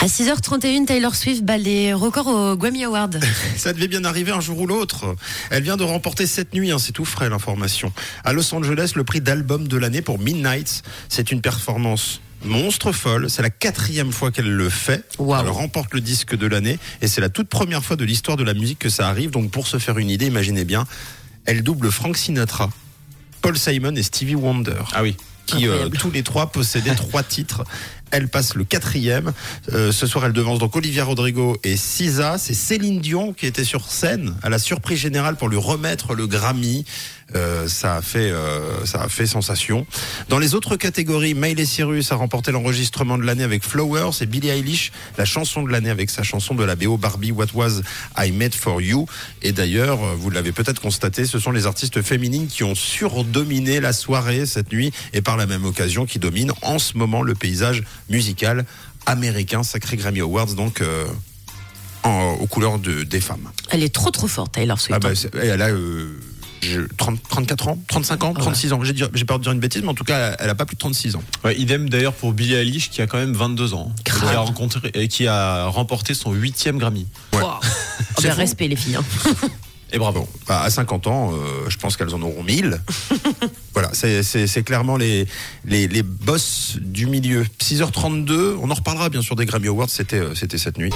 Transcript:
À 6h31, Taylor Swift bat les records au Grammy Award. Ça devait bien arriver un jour ou l'autre. Elle vient de remporter cette nuit, hein, c'est tout frais l'information. À Los Angeles, le prix d'album de l'année pour Midnight. C'est une performance monstre folle. C'est la quatrième fois qu'elle le fait. Wow. Elle remporte le disque de l'année et c'est la toute première fois de l'histoire de la musique que ça arrive. Donc pour se faire une idée, imaginez bien, elle double Frank Sinatra, Paul Simon et Stevie Wonder. Ah oui. qui euh, tous les trois possédaient trois titres. Elle passe le quatrième. Euh, ce soir, elle devance donc Olivia Rodrigo et Sisa. C'est Céline Dion qui était sur scène à la surprise générale pour lui remettre le Grammy. Euh, ça a fait euh, ça a fait sensation. Dans les autres catégories, Miley Cyrus a remporté l'enregistrement de l'année avec Flowers et Billie Eilish la chanson de l'année avec sa chanson de la BO Barbie What Was I Made for You? Et d'ailleurs, euh, vous l'avez peut-être constaté, ce sont les artistes féminines qui ont surdominé la soirée cette nuit et par la même occasion qui dominent en ce moment le paysage musical américain, sacré Grammy Awards donc euh, en- aux couleurs de, des femmes. Elle est trop trop forte, Taylor Swift. Ah bah, c'est- elle a euh, je- 30, 34 ans, 35 ans, 36 ans. J'ai peur de dire une bêtise, mais en tout cas, elle a pas plus de 36 ans. Ouais, idem d'ailleurs pour Billie Eilish qui a quand même 22 ans. Qui a, rencontré, et qui a remporté son huitième Grammy. Ouais. Wow. Oh, ben, fou. respect les filles. hein. Et bravo. Bah, à 50 ans, euh, je pense qu'elles en auront 1000. voilà, c'est- c'est c'est clairement les, les, les boss du milieu. 6h32, on en reparlera bien sûr des Grammy Awards, c'était euh, c'était cette nuit.